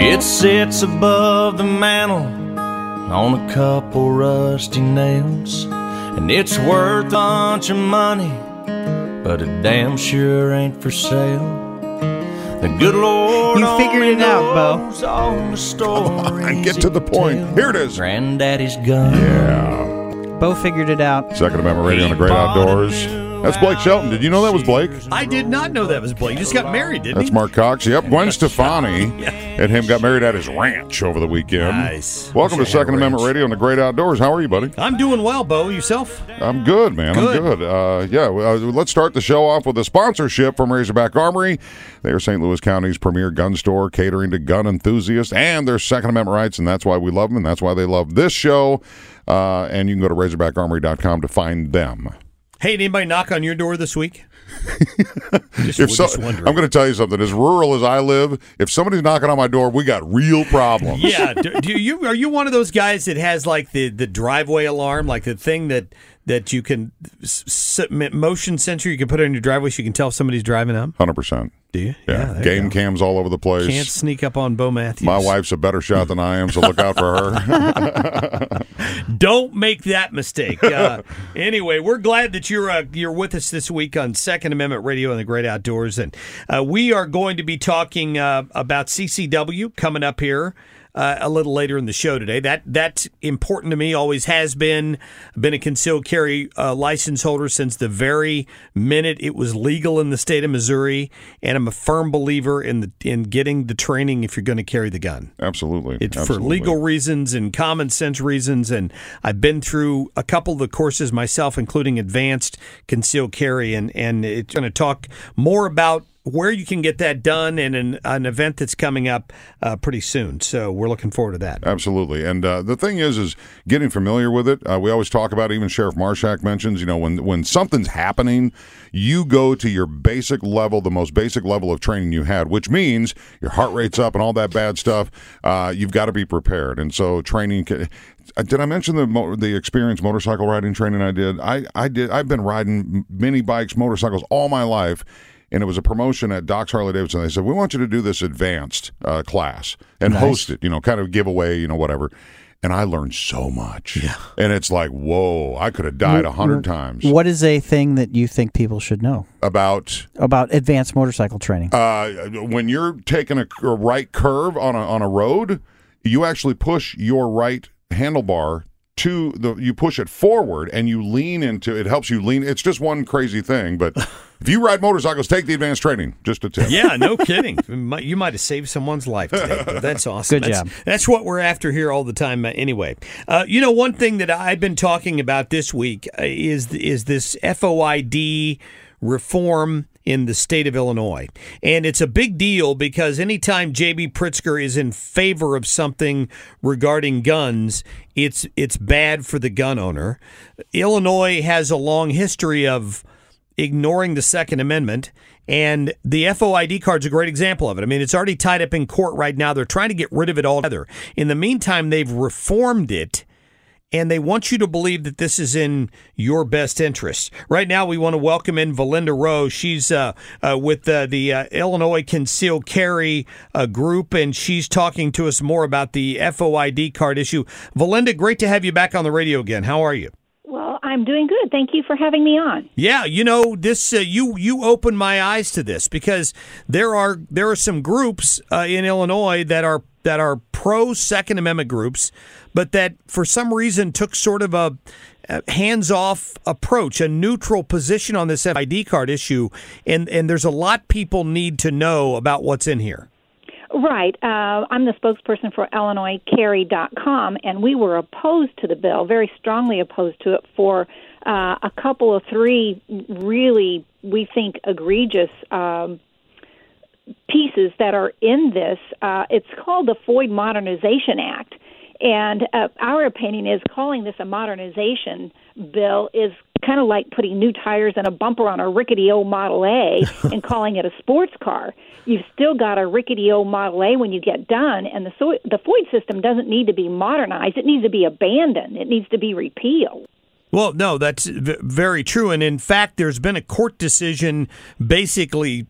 It sits above the mantel on a couple rusty nails. And it's worth a bunch of money, but it damn sure ain't for sale. The good Lord You figured it out, Bo. knows on, the stories get to the point. Here it is. Granddaddy's gun. Yeah. Bo figured it out. Second Amendment Radio on the Great Outdoors. That's Blake Shelton. Did you know that was Blake? I did not know that was Blake. He just got married, didn't That's he? Mark Cox. Yep. Gwen Stefani and him got married at his ranch over the weekend. Nice. Welcome Wish to I had Second Amendment ranch. Radio on the Great Outdoors. How are you, buddy? I'm doing well, Bo. Yourself? I'm good, man. Good. I'm good. Uh, yeah, well, uh, let's start the show off with a sponsorship from Razorback Armory. They are St. Louis County's premier gun store, catering to gun enthusiasts and their Second Amendment rights, and that's why we love them, and that's why they love this show. Uh, and you can go to RazorbackArmory.com to find them. Hey, did anybody knock on your door this week? just, If so. I'm going to tell you something. As rural as I live, if somebody's knocking on my door, we got real problems. yeah. Do, do you are you one of those guys that has like the the driveway alarm, like the thing that that you can s- s- motion sensor you can put it in your driveway so you can tell if somebody's driving up? Hundred percent. Do you? Yeah. you Game cams all over the place. Can't sneak up on Bo Matthews. My wife's a better shot than I am, so look out for her. Don't make that mistake. Uh, anyway, we're glad that you're uh, you're with us this week on Second Amendment Radio and the Great Outdoors, and uh, we are going to be talking uh, about CCW coming up here. Uh, a little later in the show today. That that's important to me. Always has been. Been a concealed carry uh, license holder since the very minute it was legal in the state of Missouri, and I'm a firm believer in the in getting the training if you're going to carry the gun. Absolutely. It's for legal reasons and common sense reasons. And I've been through a couple of the courses myself, including advanced concealed carry. And, and it's going to talk more about where you can get that done and an, an event that's coming up uh, pretty soon. So we're looking forward to that. Absolutely. And uh, the thing is, is getting familiar with it. Uh, we always talk about, even Sheriff Marshak mentions, you know, when when something's happening, you go to your basic level, the most basic level of training you had, which means your heart rate's up and all that bad stuff. Uh, you've got to be prepared. And so training. ca- uh, Did I mention the the experienced motorcycle riding training I did? I, I did. I've been riding mini bikes, motorcycles all my life, and it was a promotion at Doc's Harley Davidson. They said we want you to do this advanced uh, class and host it. You know, kind of giveaway. You know, whatever. And I learned so much. Yeah. And it's like, whoa, I could have died a hundred times What is a thing that you think people should know about about advanced motorcycle training? uh, when you're taking a, a right curve on a on a road, you actually push your right handlebar to the you push it forward and you lean into it helps you lean it's just one crazy thing but if you ride motorcycles take the advanced training just a tip Yeah, no kidding. You might- have saved someone's life today. But that's awesome. Good that's, job. That's what we're after here all the time. Uh, anyway, uh, you know, one thing that I've been talking about this week uh, is is this FOID reform in the state of Illinois, and it's a big deal because anytime JB Pritzker is in favor of something regarding guns, it's it's bad for the gun owner. Illinois has a long history of ignoring the Second Amendment. And the FOID card's a great example of it. I mean, it's already tied up in court right now. They're trying to get rid of it altogether. In the meantime, they've reformed it and they want you to believe that this is in your best interest. Right now, we want to welcome in Valinda Rowe. She's uh, uh, with uh, the uh, Illinois Concealed Carry uh, group, and she's talking to us more about the FOID card issue. Valinda, great to have you back on the radio again. How are you? Well, I'm doing good. Thank you for having me on. Yeah, you know this. Uh, you you opened my eyes to this because there are there are some groups uh, in Illinois that are that are pro Second Amendment groups, but that for some reason took sort of a, a hands off approach, a neutral position on this ID card issue, and and there's a lot people need to know about what's in here. Right. Uh, I'm the spokesperson for IllinoisCarry.com, and we were opposed to the bill, very strongly opposed to it, for uh, a couple of three really, we think, egregious um, pieces that are in this. Uh, it's called the FOID Modernization Act. And uh, our opinion is calling this a modernization bill is kind of like putting new tires and a bumper on a rickety old Model A and calling it a sports car. You've still got a rickety old Model A when you get done, and the so- the FOID system doesn't need to be modernized. It needs to be abandoned. It needs to be repealed. Well, no, that's v- very true. And in fact, there's been a court decision basically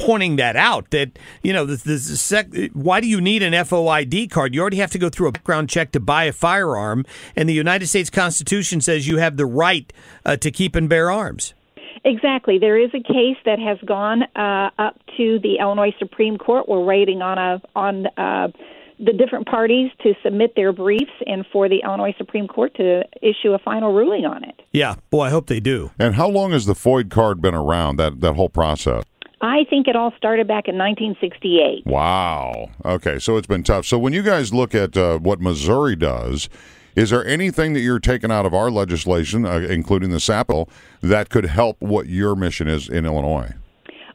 pointing that out that you know this, this sec- why do you need an FOID card you already have to go through a background check to buy a firearm and the United States Constitution says you have the right uh, to keep and bear arms Exactly. There is a case that has gone uh, up to the Illinois Supreme Court. We're waiting on a on uh, the different parties to submit their briefs and for the Illinois Supreme Court to issue a final ruling on it. yeah boy I hope they do And how long has the FOID card been around? That that whole process. I think it all started back in 1968. Wow. Okay, so it's been tough. So when you guys look at uh, what Missouri does, is there anything that you're taking out of our legislation, uh, including the SAP bill, that could help what your mission is in Illinois?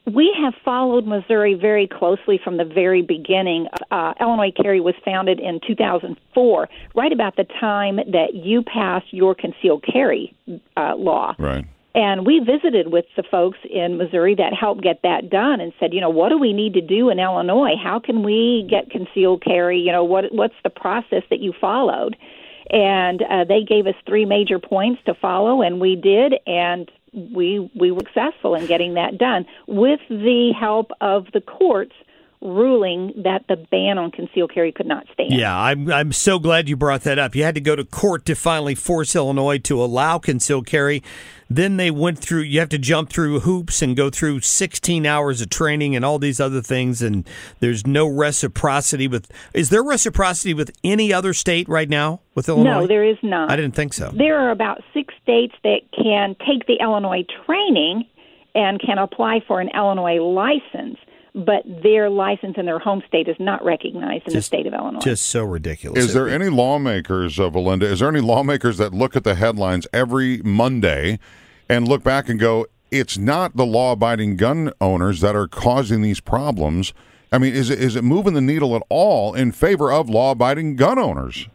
We have followed Missouri very closely from the very beginning. Uh, Illinois Carry was founded in 2004, right about the time that you passed your concealed carry uh, law. Right. And we visited with the folks in Missouri that helped get that done and said, you know, what do we need to do in Illinois? How can we get concealed carry? You know, what what's the process that you followed? And uh, they gave us three major points to follow, and we did, and we we were successful in getting that done with the help of the courts ruling that the ban on concealed carry could not stand. Yeah, I'm I'm so glad you brought that up. You had to go to court to finally force Illinois to allow concealed carry. Then they went through you have to jump through hoops and go through 16 hours of training and all these other things and there's no reciprocity with Is there reciprocity with any other state right now with Illinois? No, there is not. I didn't think so. There are about six states that can take the Illinois training and can apply for an Illinois license, but their license in their home state is not recognized in the state of Illinois. Just so ridiculous. Is there any lawmakers, uh, Valinda? Is there any lawmakers that look at the headlines every Monday and look back and go, "It's not the law-abiding gun owners that are causing these problems"? I mean, is it is it moving the needle at all in favor of law-abiding gun owners?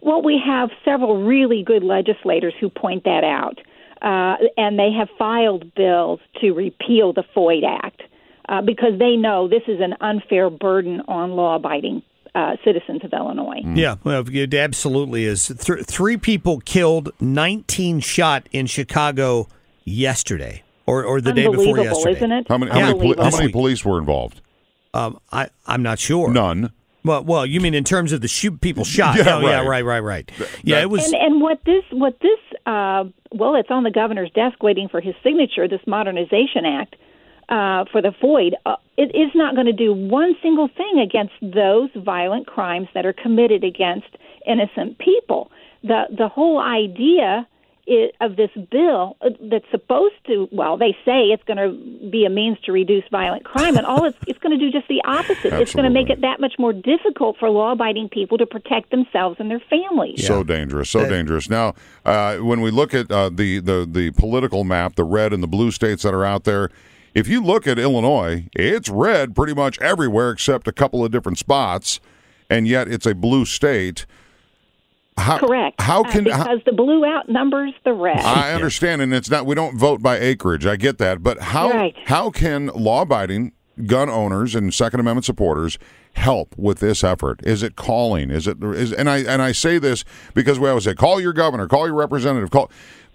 Well, we have several really good legislators who point that out, uh, and they have filed bills to repeal the FOID Act uh, because they know this is an unfair burden on law-abiding uh, citizens of Illinois. Yeah, well, it absolutely is. Th- three people killed, 19 shot in Chicago yesterday, or, or the day before yesterday. isn't it? How many how many, poli- how many police were involved? Um, I I'm not sure. None. Well, well, you mean in terms of the shoot people shot? Yeah, oh, yeah, right. right, right, right. Yeah, it was. And and what this what this uh, well, it's on the governor's desk waiting for his signature. This Modernization Act uh, for the FOID. Uh, it is not going to do one single thing against those violent crimes that are committed against innocent people. The the whole idea i of this bill uh, that's supposed to well they say it's going to be a means to reduce violent crime and all it's it's going to do just the opposite it's going to make it that much more difficult for law abiding people to protect themselves and their families So dangerous, so dangerous. Now, uh, when we look at uh, the, the the political map, the red and the blue states that are out there, if you look at Illinois, it's red pretty much everywhere except a couple of different spots, and yet it's a blue state. How, correct How Uh, can because how- the blue outnumbers the red I understand, and it's not we don't vote by acreage. I get that, but how Right. how can law abiding gun owners and Second Amendment supporters help with this effort? Is it calling? Is it is and I and I say this because we always say call your governor, call your representative, call.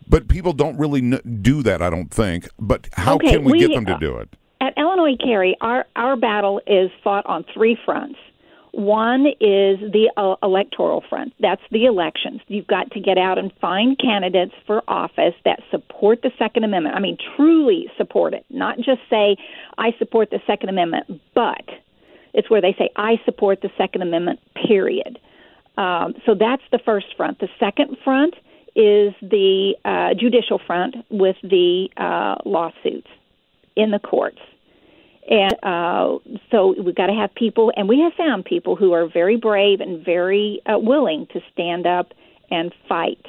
But people don't really do that. I don't think. But how Okay, can we, we, get them to uh, do it? At Illinois Carry, our our battle is fought on three fronts. One is the uh, electoral front. That's the elections. You've got to get out and find candidates for office that support the Second Amendment. I mean, truly support it, not just say, I support the Second Amendment, but it's where they say, I support the Second Amendment, period. Um, so that's the first front. The second front is the uh, judicial front with the uh, lawsuits in the courts. And uh, so we've got to have people, and we have found people who are very brave and very uh, willing to stand up and fight.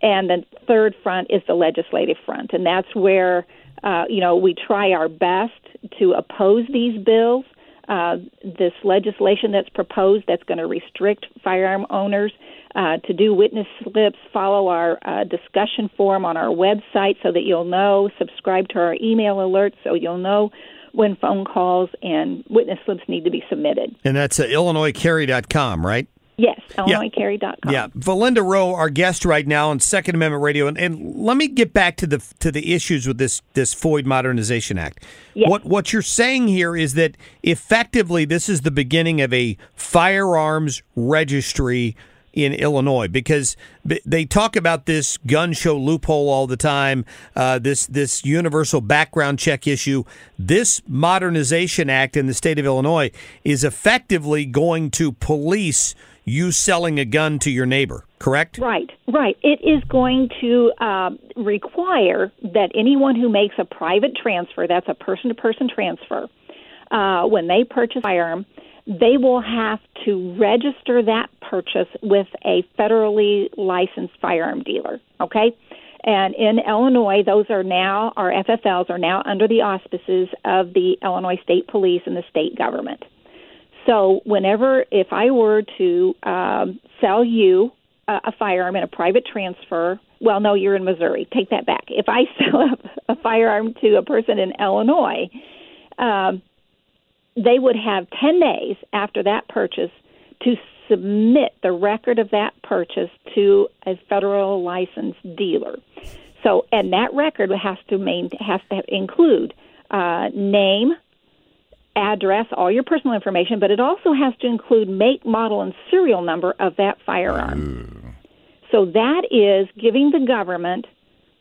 And the third front is the legislative front, and that's where uh, you know we try our best to oppose these bills. Uh, this legislation that's proposed that's going to restrict firearm owners uh, to do witness slips. Follow our uh, discussion forum on our website so that you'll know. Subscribe to our email alerts so you'll know when phone calls and witness slips need to be submitted. And that's uh, IllinoisCarry.com, right? Yes, IllinoisCarry.com. Yeah, Valinda Rowe, our guest right now on Second Amendment Radio, and, and let me get back to the to the issues with this this FOID Modernization Act. What what you're saying here is that effectively this is the beginning of a firearms registry in Illinois because they talk about this gun show loophole all the time. Uh, this this universal background check issue. This Modernization Act in the state of Illinois is effectively going to police you selling a gun to your neighbor. Correct? Right, right. It is going to uh, require that anyone who makes a private transfer, that's a person to person transfer, uh, when they purchase a firearm, they will have to register that purchase with a federally licensed firearm dealer. Okay? And in Illinois, those are now, our FFLs are now under the auspices of the Illinois State Police and the state government. So, whenever, if I were to um, sell you a, a firearm in a private transfer, well, no, you're in Missouri. Take that back. If I sell a, a firearm to a person in Illinois, um, they would have 10 days after that purchase to submit the record of that purchase to a federal licensed dealer. So, and that record has to main, has to include uh, name, address, all your personal information, but it also has to include make, model, and serial number of that firearm. So that is giving the government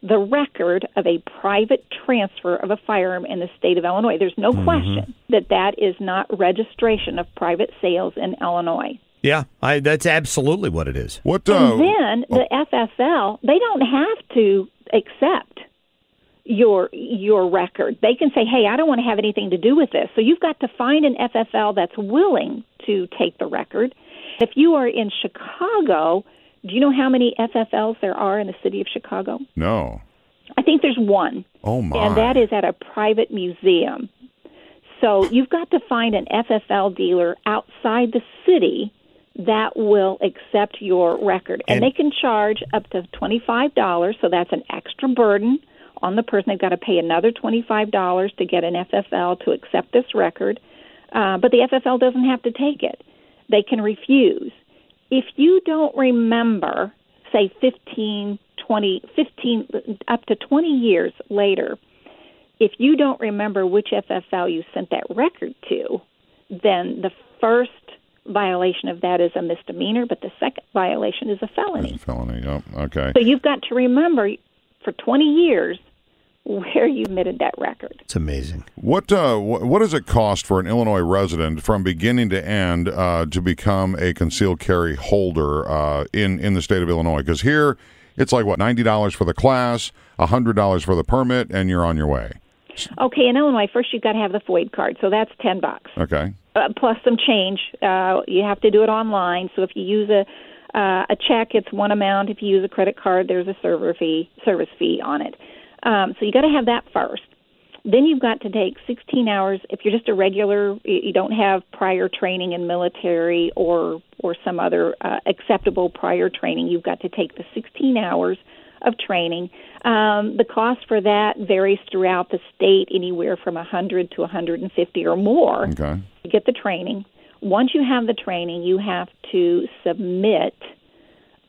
the record of a private transfer of a firearm in the state of Illinois. There's no mm-hmm. question that that is not registration of private sales in Illinois. Yeah, I, that's absolutely what it is. What and uh, then the oh. FFL, they don't have to accept your your record. They can say, "Hey, I don't want to have anything to do with this." So you've got to find an FFL that's willing to take the record. If you are in Chicago, do you know how many FFLs there are in the city of Chicago? No. I think there's one. Oh my. And that is at a private museum. So you've got to find an FFL dealer outside the city that will accept your record. And, And- they can charge up to $25, so that's an extra burden on the person. They've got to pay another $25 to get an FFL to accept this record. Uh, but the FFL doesn't have to take it. They can refuse. If you don't remember, say 15, 20, 15, up to 20 years later, if you don't remember which FFL you sent that record to, then the first violation of that is a misdemeanor, but the second violation is a felony. Felony. Yep. Okay. So you've got to remember for 20 years where you admitted that record. It's amazing. What uh, what does it cost for an Illinois resident from beginning to end uh, to become a concealed carry holder uh, in in the state of Illinois? Because here it's like what ninety dollars for the class, hundred dollars for the permit, and you're on your way. Okay, in Illinois, first you've got to have the FOID card, so that's 10 bucks. Okay. uh, plus some change. Uh, you have to do it online. So if you use a uh, a check, it's one amount. If you use a credit card, there's a server fee, service fee on it. Um, so you got to have that first. Then you've got to take 16 hours. If you're just a regular, you don't have prior training in military or or some other uh, acceptable prior training. You've got to take the 16 hours of training. Um, the cost for that varies throughout the state, anywhere from 100 to 150 or more Okay. to get the training. Once you have the training, you have to submit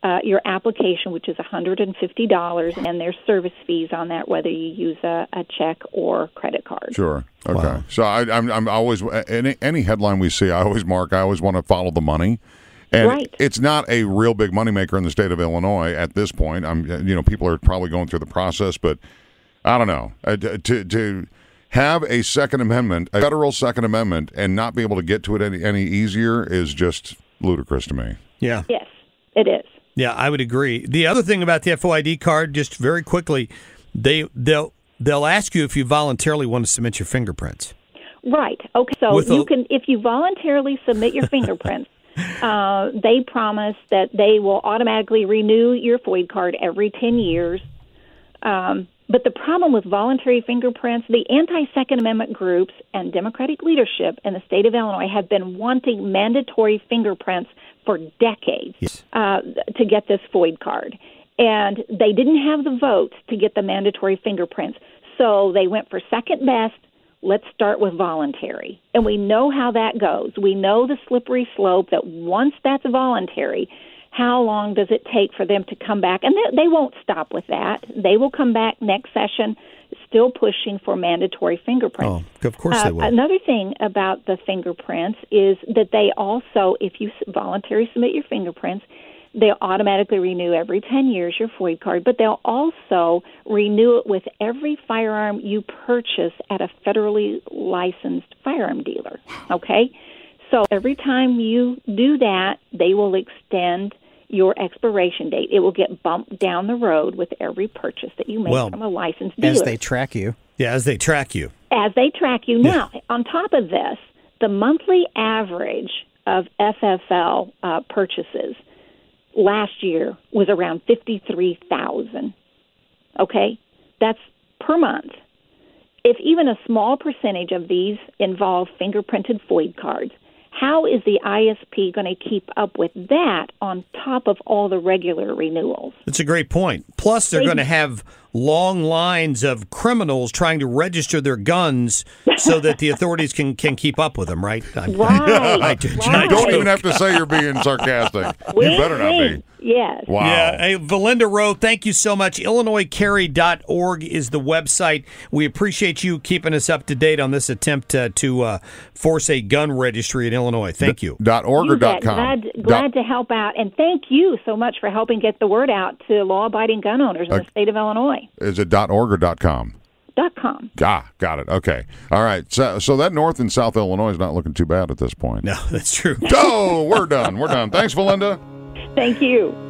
uh, your application, which is $150, and there's service fees on that, whether you use a, a check or credit card. Sure. Okay. So I, I'm I'm always any any headline we see, I always mark. I always want to follow the money. And Right. it's not a real big moneymaker in the state of Illinois at this point. I'm, you know, people are probably going through the process, but I don't know. Uh, to to have a Second Amendment, a federal Second Amendment, and not be able to get to it any any easier is just ludicrous to me. Yeah. Yes, it is. Yeah, I would agree. The other thing about the FOID card, just very quickly, they they'll they'll ask you if you voluntarily want to submit your fingerprints. Right. Okay. So With you a- can, if you voluntarily submit your fingerprints, uh, they promise that they will automatically renew your FOID card every 10 years. Um, but the problem with voluntary fingerprints, the anti Second Amendment groups and Democratic leadership in the state of Illinois have been wanting mandatory fingerprints for decades Yes. uh, to get this FOID card. And they didn't have the votes to get the mandatory fingerprints. So they went for second best. Let's start with voluntary. And we know how that goes. We know the slippery slope that once that's voluntary, how long does it take for them to come back? And they, they won't stop with that. They will come back next session still pushing for mandatory fingerprints. Oh, of course they Uh, will. Another thing about the fingerprints is that they also, if you voluntarily submit your fingerprints, they'll automatically renew every 10 years your FOID card, but they'll also renew it with every firearm you purchase at a federally licensed firearm dealer. Okay? So every time you do that, they will extend your expiration date. It will get bumped down the road with every purchase that you make Well, from a licensed dealer As they track you. Yeah, as they track you. as they track you. Now, on top of this, the monthly average of FFL uh, purchases last year was around 53,000. Okay? That's per month. If even a small percentage of these involve fingerprinted FOID cards, how is the ISP going to keep up with that on top of all the regular renewals? That's a great point. Plus, they're going to have long lines of criminals trying to register their guns so that the authorities can, can keep up with them, right? I, Right, I do- right. I You don't even have to say you're being sarcastic. you Wink, better not be. Wink. Yes. Wow. Yeah. Hey, Valinda Rowe, thank you so much. IllinoisCarry.org is the website. We appreciate you keeping us up to date on this attempt uh, to uh, force a gun registry in Illinois. Thank you. Dot org You or dot com? Glad, Dot- glad to help out, and thank you so much for helping get the word out to law-abiding gun owners in Okay. the state of Illinois. Is it dot org or dot com? Dot com. Ah, got it. Okay. All right. So, so that North and South Illinois is not looking too bad at this point. No, that's true. Oh, we're done. We're done. Thanks, Valinda. Thank you.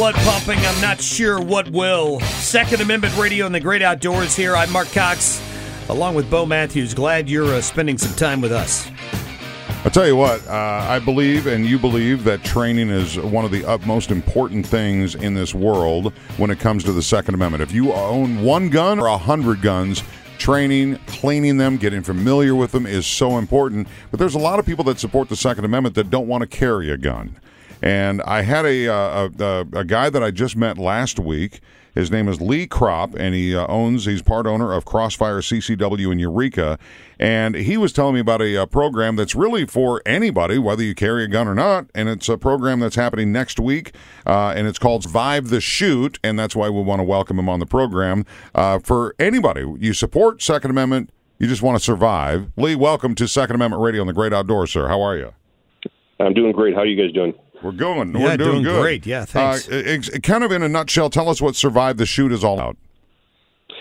Blood pumping, I'm not sure what will. Second Amendment Radio and the Great Outdoors here. I'm Mark Cox, along with Bo Matthews. Glad you're uh, spending some time with us. I'll tell you what, uh, I believe and you believe that training is one of the utmost important things in this world when it comes to the Second Amendment. If you own one gun or a hundred guns, training, cleaning them, getting familiar with them is so important. But there's a lot of people that support the Second Amendment that don't want to carry a gun. And I had a, uh, a, a guy that I just met last week. His name is Lee Kropp, and he uh, owns, he's part owner of Crossfire CCW in Eureka. And he was telling me about a, uh program that's really for anybody, whether you carry a gun or not. And it's a program that's happening next week, uh, and it's called Survive the Shoot. And that's why we want to welcome him on the program. Uh, for anybody, you support Second Amendment, you just want to survive. Lee, welcome to Second Amendment Radio on the Great Outdoors, sir. How are you? I'm doing great. How are you guys doing? We're going. Yeah, We're doing, doing good. great. Yeah, thanks. Uh, ex- kind of in a nutshell, tell us what Survive the Shoot is all about.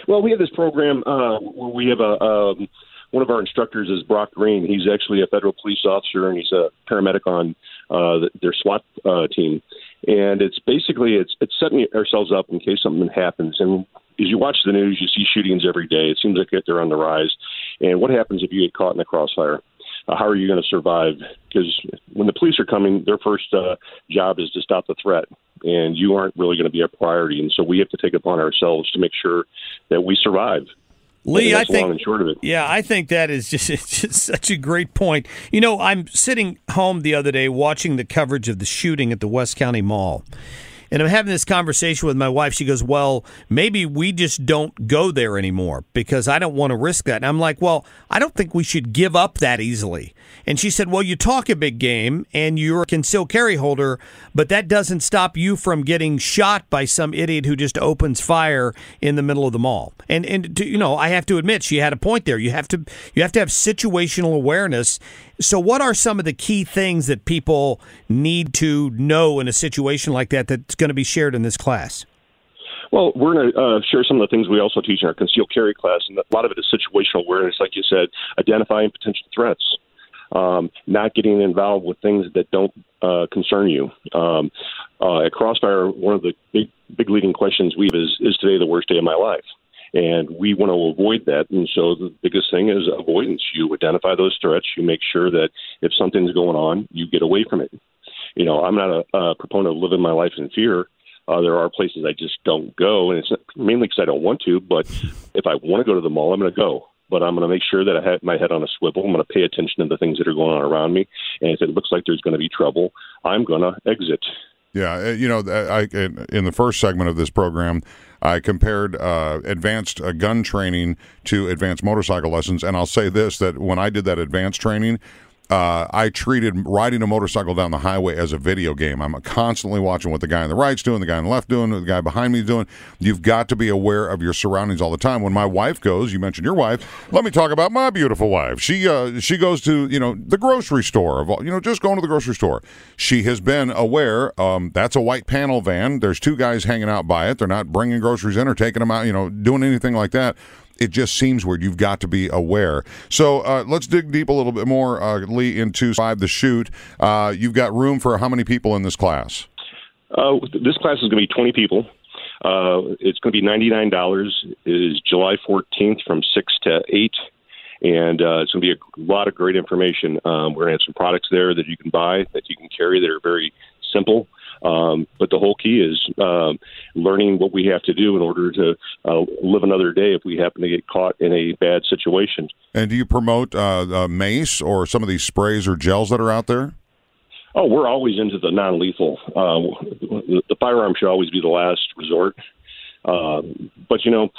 Well, we have this program uh, where we have a um, one of our instructors is Brock Green. He's actually a federal police officer and he's a paramedic on uh, their SWAT uh, team. And it's basically it's it's setting ourselves up in case something happens. And as you watch the news, you see shootings every day. It seems like they're on the rise. And what happens if you get caught in a crossfire? Uh, how are you going to survive? Because when the police are coming, their first uh, job is to stop the threat, and you aren't really going to be a priority. And so we have to take it upon ourselves to make sure that we survive. Lee, I think long and short of it. Yeah, I think that is just, it's just such a great point. You know, I'm sitting home the other day watching the coverage of the shooting at the West County Mall. And I'm having this conversation with my wife. She goes, Well, maybe we just don't go there anymore because I don't want to risk that. And I'm like, Well, I don't think we should give up that easily. And she said, Well, you talk a big game and you're a concealed carry holder, but that doesn't stop you from getting shot by some idiot who just opens fire in the middle of the mall. And and to, you know, I have to admit she had a point there. You have to you have to have situational awareness. So what are some of the key things that people need to know in a situation like that that's going to be shared in this class? Well, we're going to uh, share some of the things we also teach in our concealed carry class, and a lot of it is situational awareness, like you said, identifying potential threats, um, not getting involved with things that don't uh, concern you. Um, uh, at Crossfire, one of the big, big leading questions we have is, is today the worst day of my life? And we want to avoid that. And so the biggest thing is avoidance. You identify those threats. You make sure that if something's going on, you get away from it. You know, I'm not a, a proponent of living my life in fear. Uh, there are places I just don't go, and it's mainly because I don't want to. But if I want to go to the mall, I'm going to go. But I'm going to make sure that I have my head on a swivel. I'm going to pay attention to the things that are going on around me. And if it looks like there's going to be trouble, I'm going to exit. Yeah, uh, you know, I, in the first segment of this program, I compared uh, advanced uh, gun training to advanced motorcycle lessons, and I'll say this: that when I did that advanced training. Uh, I treated riding a motorcycle down the highway as a video game. I'm constantly watching what the guy on the right's doing, the guy on the left doing, the guy behind me doing. You've got to be aware of your surroundings all the time. When my wife goes, you mentioned your wife. Let me talk about my beautiful wife. She uh, she goes to you know the grocery store of all, you know just going to the grocery store. She has been aware. Um, that's a white panel van. There's two guys hanging out by it. They're not bringing groceries in or taking them out. You know, doing anything like that it just seems weird. You've got to be aware. So uh, let's dig deep a little bit more, uh, Lee, into Survive the Shoot. Uh, you've got room for how many people in this class? Uh, this class is going to be 20 people. Uh, it's going to be ninety nine dollars. It is July fourteenth from six to eight, and uh, it's going to be a lot of great information. Um, we're going to have some products there that you can buy that you can carry that are very simple. Um, but the whole key is um, learning what we have to do in order to uh, live another day if we happen to get caught in a bad situation. And do you promote uh, uh, mace or some of these sprays or gels that are out there? Oh, we're always into the non-lethal. Uh, the, the firearm should always be the last resort. Uh, but you know,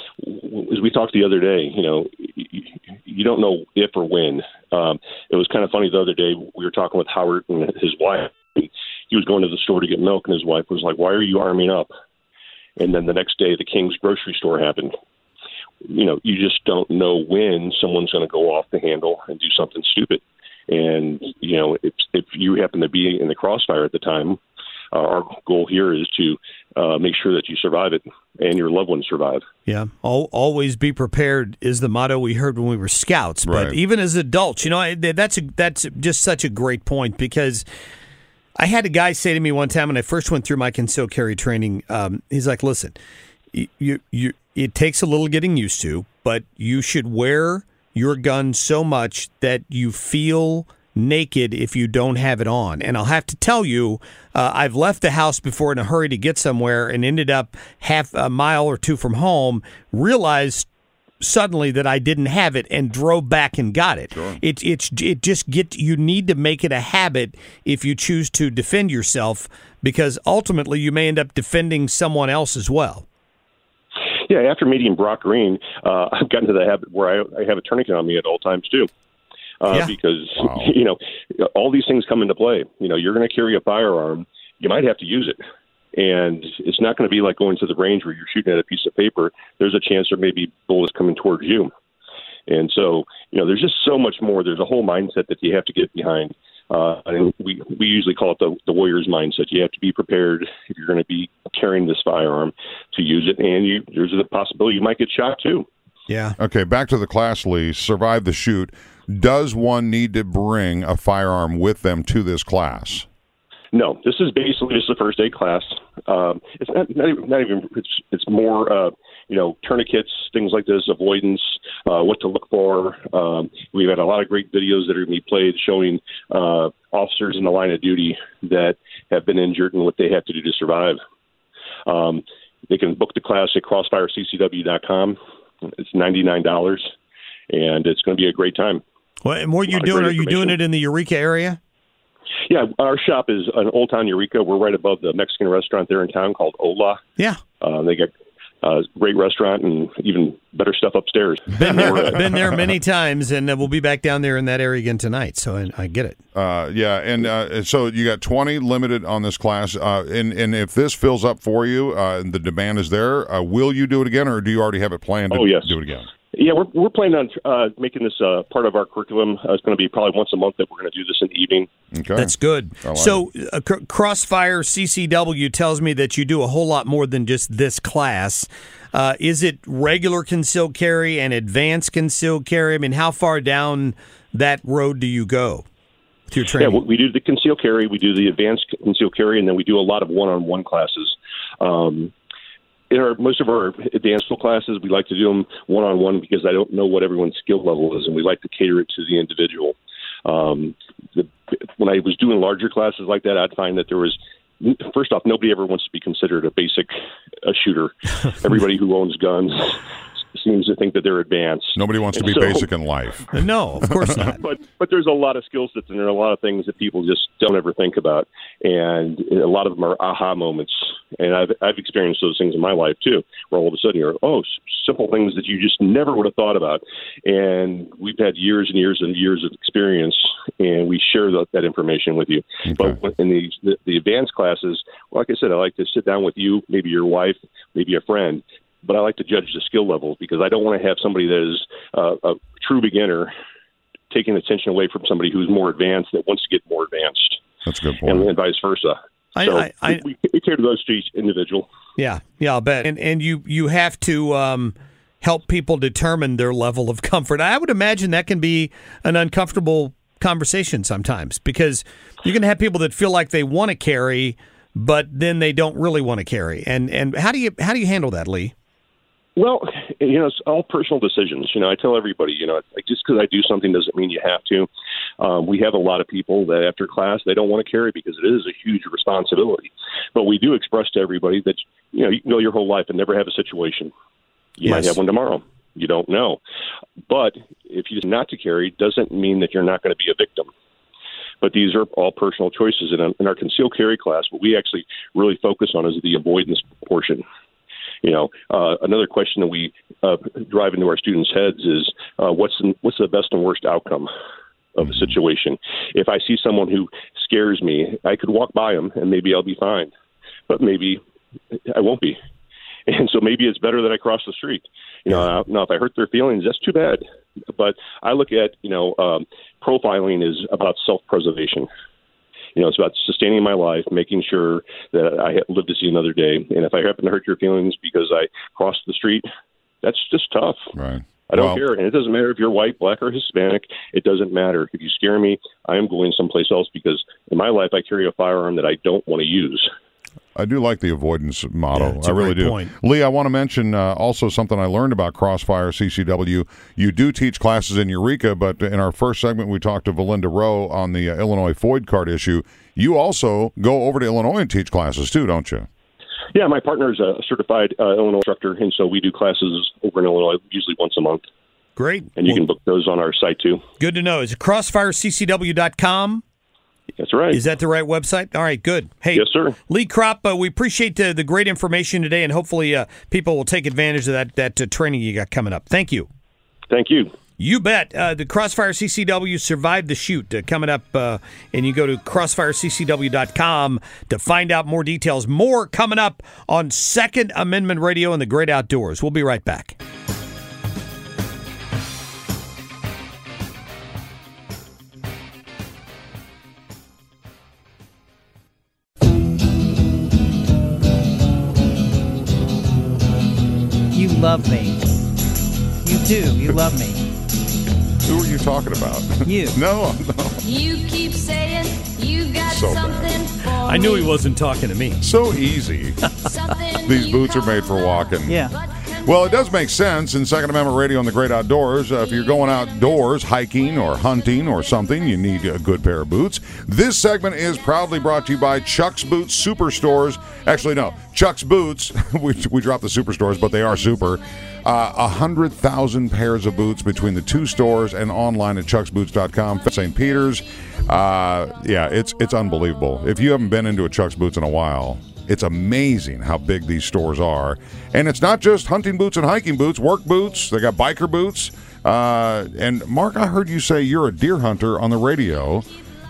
as we talked the other day, you know, you, you don't know if or when. Um, it was kind of funny the other day. We were talking with Howard and his wife. He was going to the store to get milk, and his wife was like, "Why are you arming up?" And then the next day, the King's grocery store happened. You know, you just don't know when someone's going to go off the handle and do something stupid. And you know, if if you happen to be in the crossfire at the time, uh, our goal here is to uh, make sure that you survive it and your loved ones survive. Yeah, Al always be prepared is the motto we heard when we were scouts. But Right. even as adults, you know, I, that's a, that's just such a great point because I had a guy say to me one time when I first went through my concealed carry training. Um, he's like, "Listen, you, you it takes a little getting used to, but you should wear your gun so much that you feel." naked if you don't have it on. And I'll have to tell you, uh, I've left the house before in a hurry to get somewhere and ended up half a mile or two from home, realized suddenly that I didn't have it and drove back and got it. It it's it just get you need to make it a habit if you choose to defend yourself because ultimately you may end up defending someone else as well. Yeah, after meeting Brock Green, uh, I've gotten to the habit where I, I have a tourniquet on me at all times too. Uh, Yeah. Because you know all these things come into play. You know, you're going to carry a firearm. You might have to use it, and it's not going to be like going to the range where you're shooting at a piece of paper. There's a chance there may be bullets coming towards you, and so you know there's just so much more. There's a whole mindset that you have to get behind. Uh, and we we usually call it the the warrior's mindset. You have to be prepared if you're going to be carrying this firearm to use it, and you there's a possibility you might get shot too. Yeah. Okay, back to the class, Lee. Survive the shoot. Does one need to bring a firearm with them to this class? No, this is basically just the first aid class. Um, it's not, not even, not even it's, it's more, uh, you know, tourniquets, things like this, avoidance, uh, what to look for. Um, we've had a lot of great videos that are going to be played showing uh, officers in the line of duty that have been injured and what they have to do to survive. Um, they can book the class at crossfireccw.com. It's ninety nine dollars, and it's going to be a great time. Well, and what are you doing? Are you doing it in the Eureka area? Yeah, our shop is in Old Town Eureka. We're right above the Mexican restaurant there in town called Ola. Yeah. Uh, they got uh, great restaurant and even better stuff upstairs. Been there, been there many times, and uh, we'll be back down there in that area again tonight. So I, I get it. Uh, yeah, and uh, so you got 20 limited on this class. Uh, and, and if this fills up for you uh, and the demand is there, uh, will you do it again or do you already have it planned to Oh, yes. do it again? Yeah, we're we're planning on uh, making this uh, part of our curriculum. Uh, it's going to be probably once a month that we're going to do this in the evening. Okay. That's good. Like So, uh, Cr- Crossfire CCW tells me that you do a whole lot more than just this class. Uh, is it regular concealed carry and advanced concealed carry? I mean, how far down that road do you go with your training? we we do the conceal carry, we do the advanced conceal carry, and then we do a lot of one-on-one classes. Um, in our most of our advanced classes, we like to do them one-on-one because I don't know what everyone's skill level is, and we like to cater it to the individual. Um, the, when I was doing larger classes like that, I'd find that there was first off, nobody ever wants to be considered a basic a shooter. Everybody who owns guns seems to think that they're advanced. Nobody wants to be so- basic in life. no, of course not. but but there's a lot of skill sets and there are a lot of things that people just don't ever think about, and a lot of them are aha moments. And I've I've experienced those things in my life too, where all of a sudden you're oh s- simple things that you just never would have thought about. And we've had years and years and years of experience, and we share that, that information with you. But in the, the the advanced classes, like I said, I like to sit down with you, maybe your wife, maybe a friend. But I like to judge the skill levels because I don't want to have somebody that is uh, a true beginner taking attention away from somebody who's more advanced that wants to get more advanced, That's a good and, point. and vice versa. I- so I- I- we, we cater to those to each individual. Yeah, yeah, I'll bet. And and you you have to um, help people determine their level of comfort. I would imagine that can be an uncomfortable conversation sometimes because you're going to have people that feel like they want to carry, but then they don't really want to carry. And and how do you how do you handle that, Lee? Well, you know, it's all personal decisions. You know, I tell everybody, you know, like just because I do something doesn't mean you have to. Um, we have a lot of people that after class they don't want to carry because it is a huge responsibility. But we do express to everybody that you know you can go your whole life and never have a situation. You might have one tomorrow. You don't know. But if you not to carry, doesn't mean that you're not going to be a victim. But these are all personal choices. And in our concealed carry class, what we actually really focus on is the avoidance portion. You know, uh, another question that we uh, drive into our students' heads is uh, what's the, what's the best and worst outcome of a situation? If I see someone who scares me, I could walk by them and maybe I'll be fine, but maybe I won't be. And so maybe it's better that I cross the street. You know, now if I hurt their feelings, that's too bad. But I look at you know um, profiling is about self-preservation. You know, it's about sustaining my life, making sure that I live to see another day. And if I happen to hurt your feelings because I crossed the street, that's just tough. Right. I don't Well- care. And it doesn't matter if you're white, black, or Hispanic. It doesn't matter. If you scare me, I am going someplace else because in my life I carry a firearm that I don't want to use. I do like the avoidance motto. it's I a really do. point. Lee, I want to mention uh, also something I learned about Crossfire CCW. You do teach classes in Eureka, but in our first segment, we talked to Valinda Rowe on the uh, Illinois FOID card issue. You also go over to Illinois and teach classes too, don't you? Yeah, my partner is a certified uh, Illinois instructor, and so we do classes over in Illinois usually once a month. Great. And you can book those on our site too. Good to know. Is it crossfireccw.com? That's right. Is that the right website? All right, good. Hey, Yes, sir. Lee Kropp, uh, we appreciate the, the great information today, and hopefully uh, people will take advantage of that that uh, training you got coming up. Thank you. Thank you. You bet. Uh, the Crossfire CCW survived the shoot uh, coming up, uh, and you go to crossfireccw.com to find out more details. More coming up on Second Amendment Radio and the Great Outdoors. We'll be right back. Love me. You do. You love me. Who are you talking about? You. no, no. You keep saying you got So bad. something for I knew he wasn't talking to me. So easy. These boots are made for walking. Yeah. Well, it does make sense in Second Amendment Radio and the Great Outdoors. Uh, if you're going outdoors, hiking or hunting or something, you need a good pair of boots. This segment is proudly brought to you by Chuck's Boots Superstores. Actually, no, Chuck's Boots. we, we dropped the superstores, but they are super. Uh, A hundred thousand pairs of boots between the two stores and online at chucksboots.com. St. Peter's. Uh, yeah, it's it's unbelievable. If you haven't been into a Chuck's Boots in a while, it's amazing how big these stores are. And it's not just hunting boots and hiking boots, work boots. They got biker boots. Uh, and Mark, I heard you say you're a deer hunter on the radio.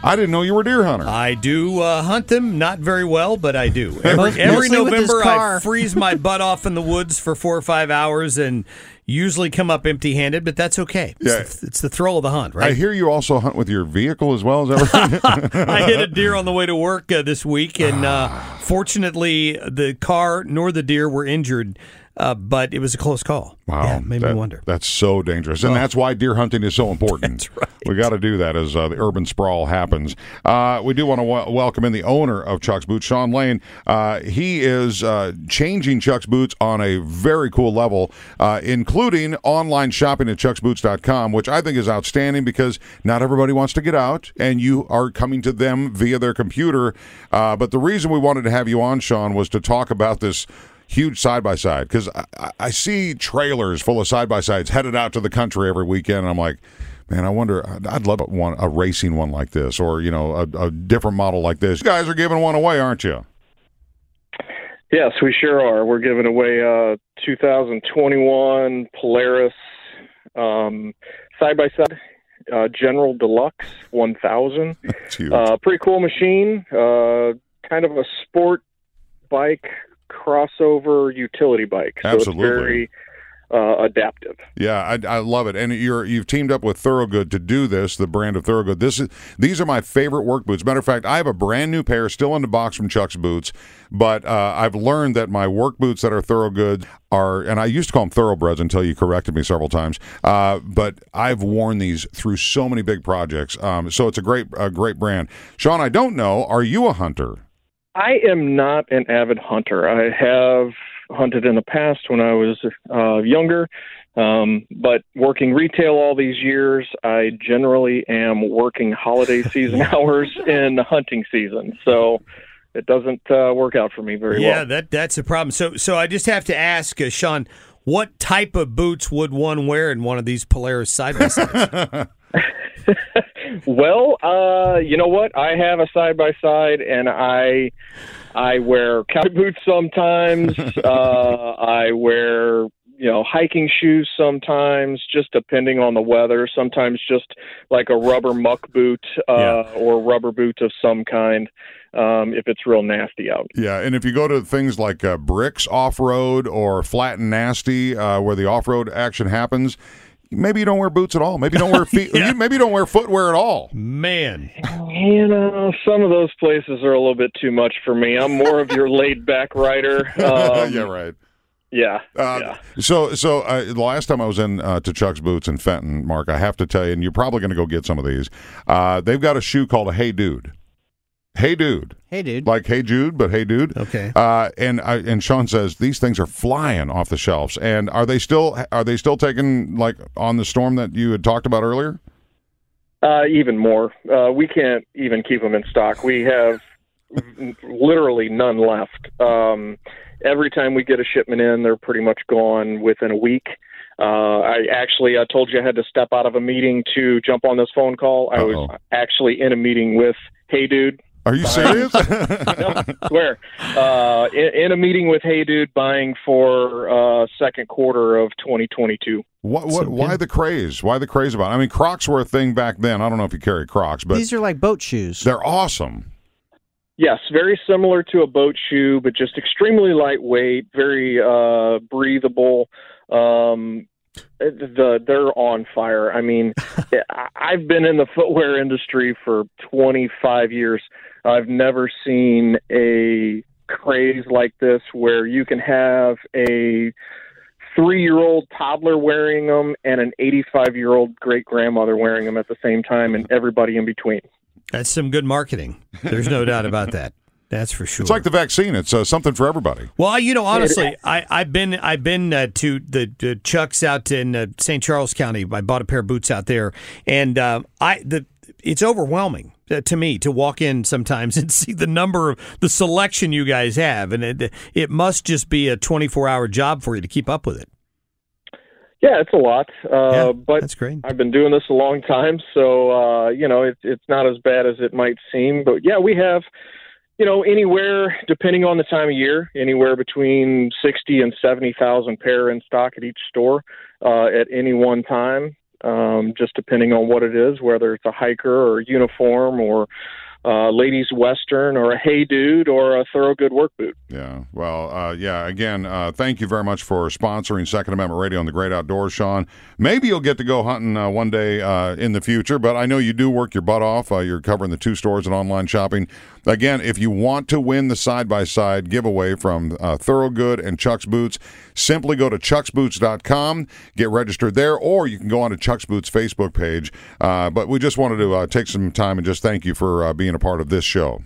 I didn't know you were a deer hunter. I do uh, hunt them, not very well, but I do. Every, every mostly with his November, I freeze my butt off in the woods for four or five hours and usually come up empty handed, but that's okay. It's, Yeah. the, it's the thrill of the hunt, right? I hear you also hunt with your vehicle as well. as that right? I hit a deer on the way to work uh, this week, and uh, Ah. fortunately, the car nor the deer were injured, uh, but it was a close call. Wow, Yeah, made that- me wonder. That's so dangerous, and Oh. that's why deer hunting is so important. That's right. We got to do that as uh, the urban sprawl happens. Uh, we do want to w- welcome in the owner of Chuck's Boots, Sean Lane. Uh, he is uh, changing Chuck's Boots on a very cool level, uh, including online shopping at chucksboots.com, which I think is outstanding because not everybody wants to get out, and you are coming to them via their computer. Uh, but the reason we wanted to have you on, Sean, was to talk about this huge side by side because I, I- see trailers full of side by sides headed out to the country every weekend. And I'm like, man, I wonder. I'd- I'd love a, one a racing one like this, or you know, a, a different model like this. You guys are giving one away, aren't you? Yes, we sure are. We're giving away a 2021 Polaris um side by side uh General Deluxe 1000. That's huge. Uh pretty cool machine. Uh kind of a sport bike crossover utility bike. So Absolutely. it's very uh adaptive. Yeah, I, I love it, and you're you've teamed up with Thorogood to do this. The brand of Thorogood. This is these are my favorite work boots. Matter of fact, I have a brand new pair still in the box from Chuck's Boots, but uh, I've learned that my work boots that are Thorogood are, and I used to call them Thoroughbreds until you corrected me several times. Uh, but I've worn these through so many big projects, um, so it's a great a great brand. Sean, I don't know. Are you a hunter? I am not an avid hunter. I have hunted in the past when I was uh, younger, um, but working retail all these years, I generally am working holiday season hours in hunting season. So it doesn't uh, work out for me very yeah, well. that that's a problem. So so I just have to ask uh, Sean, what type of boots would one wear in one of these Polaris side by sides? well, uh, you know what? I have a side by side, and I I wear cowboy boots sometimes. uh, I wear you know hiking shoes sometimes, just depending on the weather. Sometimes just like a rubber muck boot uh, or rubber boot of some kind. Um, if it's real nasty out. Yeah, and if you go to things like uh, Bricks Off Road or Flat and Nasty, uh, where the off road action happens, maybe you don't wear boots at all. Maybe you don't wear feet. you- Maybe you don't wear footwear at all. Man, You know, some of those places are a little bit too much for me. I'm more of your laid back rider. Um, yeah, right. Yeah. Uh, yeah. So, so uh, the last time I was in uh, to Chuck's Boots in Fenton, Mark, I have to tell you, and you're probably going to go get some of these. Uh, they've got a shoe called a Hey Dude. Hey Dude. Hey, dude. Like Hey Jude, but Hey Dude. Okay. Uh, and I, and Sean says these things are flying off the shelves. And are they still are they still taking like on the storm that you had talked about earlier? Uh, even more. Uh, we can't even keep them in stock. We have literally none left. Um, every time we get a shipment in, they're pretty much gone within a week. Uh, I actually, I told you I had to step out of a meeting to jump on this phone call. I was actually in a meeting with Hey Dude. Are you serious? no, swear. Uh, in, in a meeting with Hey Dude buying for uh, second quarter of 2022. What what why the craze? Why the craze about? It? I mean, Crocs were a thing back then. I don't know if you carry Crocs, but These are like boat shoes. they're awesome. Yes, very similar to a boat shoe, but just extremely lightweight, very uh, breathable. Um, the they're on fire. I mean, I've been in the footwear industry for 25 years. I've never seen a craze like this where you can have a three-year-old toddler wearing them and an 85-year-old great grandmother wearing them at the same time, and everybody in between. That's some good marketing. There's no doubt about that. That's for sure. It's like the vaccine. It's uh, something for everybody. Well, you know, honestly, I, I've been I've been uh, to the, the Chucks out in uh, St. Charles County. I bought a pair of boots out there, and uh, I the it's overwhelming uh, to me to walk in sometimes and see the number of the selection you guys have, and it it must just be a 24 hour job for you to keep up with it. Yeah, it's a lot. Uh, Yeah, but that's great. I've been doing this a long time, so uh, you know it's it's not as bad as it might seem. But yeah, we have, you know, anywhere depending on the time of year, anywhere between sixty and seventy thousand pair in stock at each store uh, at any one time. Um, just depending on what it is, whether it's a hiker or uniform or uh, ladies western or a hey dude or a Thorogood work boot. Yeah. Well, uh, yeah. Again, uh, thank you very much for sponsoring Second Amendment Radio and the Great Outdoors, Sean. Maybe you'll get to go hunting uh, one day uh, in the future, but I know you do work your butt off. Uh, you're covering the two stores and online shopping. Again, if you want to win the side by side giveaway from Thorogood and Chuck's Boots, simply go to chucksboots.com, get registered there, or you can go on to Chuck's Boots Facebook page. But we just wanted to take some time and just thank you for uh, being a part of this show.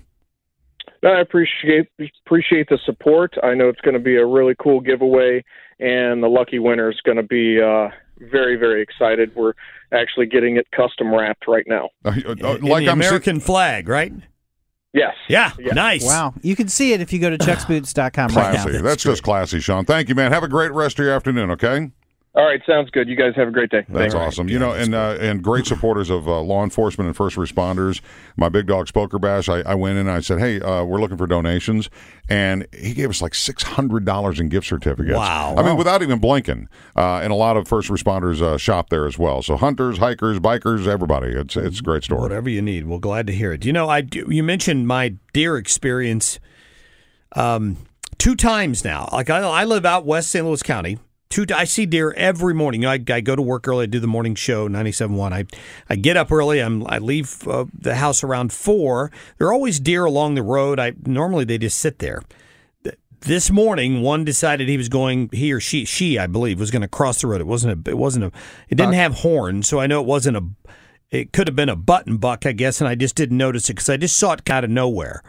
I appreciate appreciate the support. I know it's going to be a really cool giveaway, and the lucky winner is going to be uh, very very excited. We're actually getting it custom wrapped right now. Uh, In the American flag, right? Yes. Yeah. Nice. Wow. You can see it if you go to chucksboots.com right now. Classy. That's just classy, Sean. Thank you, man. Have a great rest of your afternoon, okay? All right, sounds good. You guys have a great day. That's Thanks. awesome. You know, and uh, and great supporters of uh, law enforcement and first responders. My big dog Spoker Bash. I, I went in and I said, "Hey, uh, we're looking for donations," and he gave us like six hundred dollars in gift certificates. Wow. I mean, without even blinking. Uh, and a lot of first responders uh, shop there as well. So hunters, hikers, bikers, everybody. It's it's a great story. Whatever you need, we're glad to hear it. You know, I do, you mentioned my deer experience um, two times now. Like I, I live out west St. Louis County. Two, I see deer every morning. You know, I, I go to work early. I do the morning show, 97.1. I, I get up early. I'm, I leave uh, the house around four. There are always deer along the road. I normally they just sit there. This morning, one decided he was going. He or she, she, I believe, was going to cross the road. It wasn't a. It wasn't a. It didn't have horns, so I know it wasn't a. It could have been a button buck, I guess, and I just didn't notice it because I just saw it out of nowhere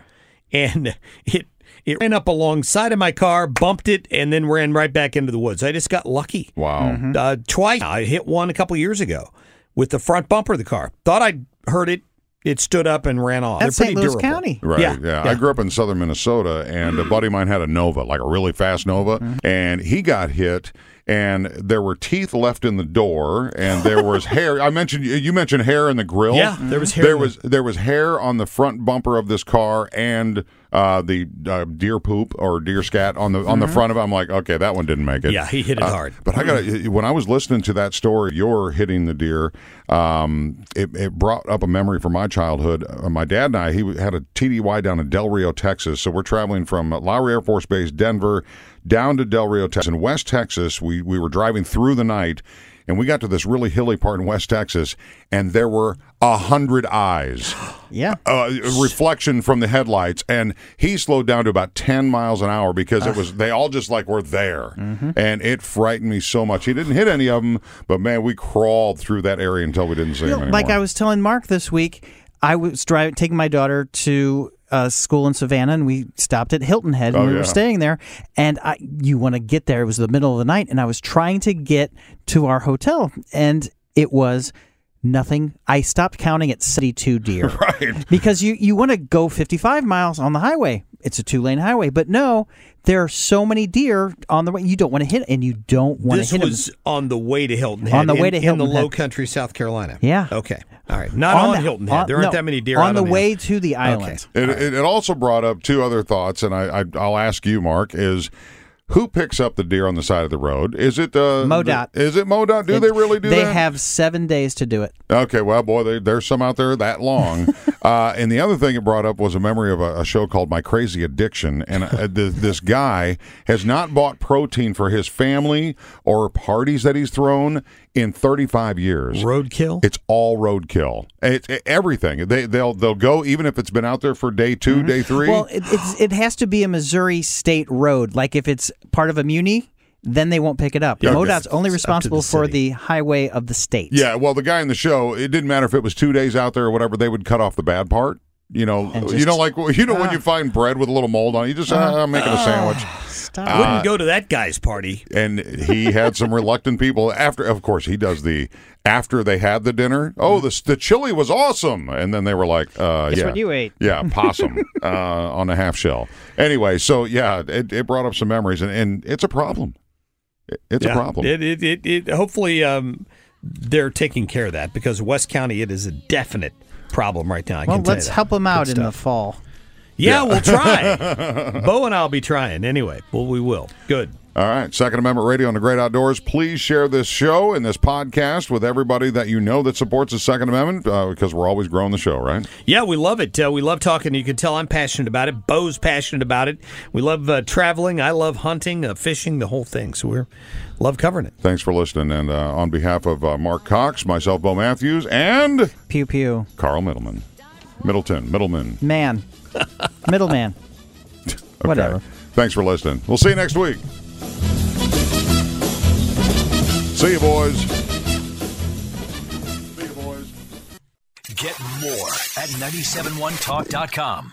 and it it ran up alongside of my car, bumped it, and then ran right back into the woods. I just got lucky. Wow. Uh, twice. I hit one a couple years ago with the front bumper of the car. Thought I'd heard it. It stood up and ran off. That's They're pretty St. Louis durable. County. Right. Yeah, Yeah. yeah. I grew up in southern Minnesota, and a buddy of mine had a Nova, like a really fast Nova, Mm-hmm. and he got hit. And there were teeth left in the door, and there was hair. I mentioned you mentioned hair in the grill. Yeah, there was hair There was there was hair on the front bumper of this car, and uh, the uh, deer poop or deer scat on the on the front of it. I'm like, okay, that one didn't make it. Mm-hmm. Yeah, he hit it Uh, hard. But I got when I was listening to that story, you're hitting the deer. Um, it, it brought up a memory from my childhood. Uh, my dad and I, he had a TDY down in Del Rio, Texas. So we're traveling from Lowry Air Force Base, Denver, down to Del Rio, Texas. In West Texas, we we were driving through the night. And we got to this really hilly part in West Texas, and there were a hundred eyes Yeah. uh, reflection from the headlights, and he slowed down to about ten miles an hour because it was they all just like were there, Mm-hmm. and it frightened me so much. He didn't hit any of them, but man, we crawled through that area until we didn't see him anymore. Like I was telling Mark this week, I was driving, taking my daughter to uh, school in Savannah, and we stopped at Hilton Head, and Oh, we yeah. were staying there. And I, you want to get there? It was the middle of the night, and I was trying to get to our hotel, and it was nothing. I stopped counting at 72 deer. right. because you you want to go 55 miles on the highway. It's a two lane highway, but no, there are so many deer on the way. You don't want to hit, and you don't want to This hit 'em. was on the way to Hilton Head. On the way in- to in Hilton the Head. Low Country, South Carolina. Yeah. Okay. All right. Not on, the- Hilton Head. on- there aren't no, that many deer on the on way hill. to the island. It, it, it also brought up two other thoughts, and I, I I'll ask you, Mark, is. Who picks up the deer on the side of the road? Is it uh, MoDOT. Is it MoDOT? Do It- they really do They that? have seven days to do it. Okay, well, boy, there, there's some out there that long. uh, and the other thing it brought up was a memory of a, a show called My Crazy Addiction. And uh, th- this guy has not bought protein for his family or parties that he's thrown in 35 years. Roadkill? It's all roadkill. It's it- everything. They, they'll they'll go even if it's been out there for day 2 day three. Mm-hmm. Well, it, it's, it has to be a Missouri state road. Like if it's part of a muni, then they won't pick it up. Yeah, okay. MoDOT's only It's up responsible the for the highway of the state. Yeah, well, the guy in the show, it didn't matter if it was two days out there or whatever. They would cut off the bad part. You know, And you know, like you know when Ah. you find bread with a little mold on it, you just uh, I'm making a sandwich. Stop. I wouldn't go to that guy's party. And he had some reluctant people after. Of course, he does the after they had the dinner. Oh, the the chili was awesome, and then they were like, uh, Guess "Yeah, what you ate?" Yeah, possum uh, on a half shell. Anyway, so yeah, it, it brought up some memories, and, and it's a problem. It- It's Yeah. a problem. It, it, it, it, hopefully, um, they're taking care of that because West County, it is a definite problem right now. I well, can let's help them out Good in the stuff. fall. Yeah, we'll try. Bo and I'll be trying anyway. Well, we will. Good. All right, Second Amendment Radio on the Great Outdoors. Please share this show and this podcast with everybody that you know that supports the Second Amendment uh, because we're always growing the show, right? Yeah, we love it. Uh, we love talking. You can tell I'm passionate about it. Bo's passionate about it. We love uh, traveling. I love hunting, uh, fishing, the whole thing. So we're love covering it. Thanks for listening. And uh, on behalf of uh, Mark Cox, myself, Bo Matthews, and Pew pew. Carl Middleman, Middleton, Middleman. Man. Middleman. Okay. Whatever. Thanks for listening. We'll see you next week. See you, boys. See you, boys. Get more at 971talk.com.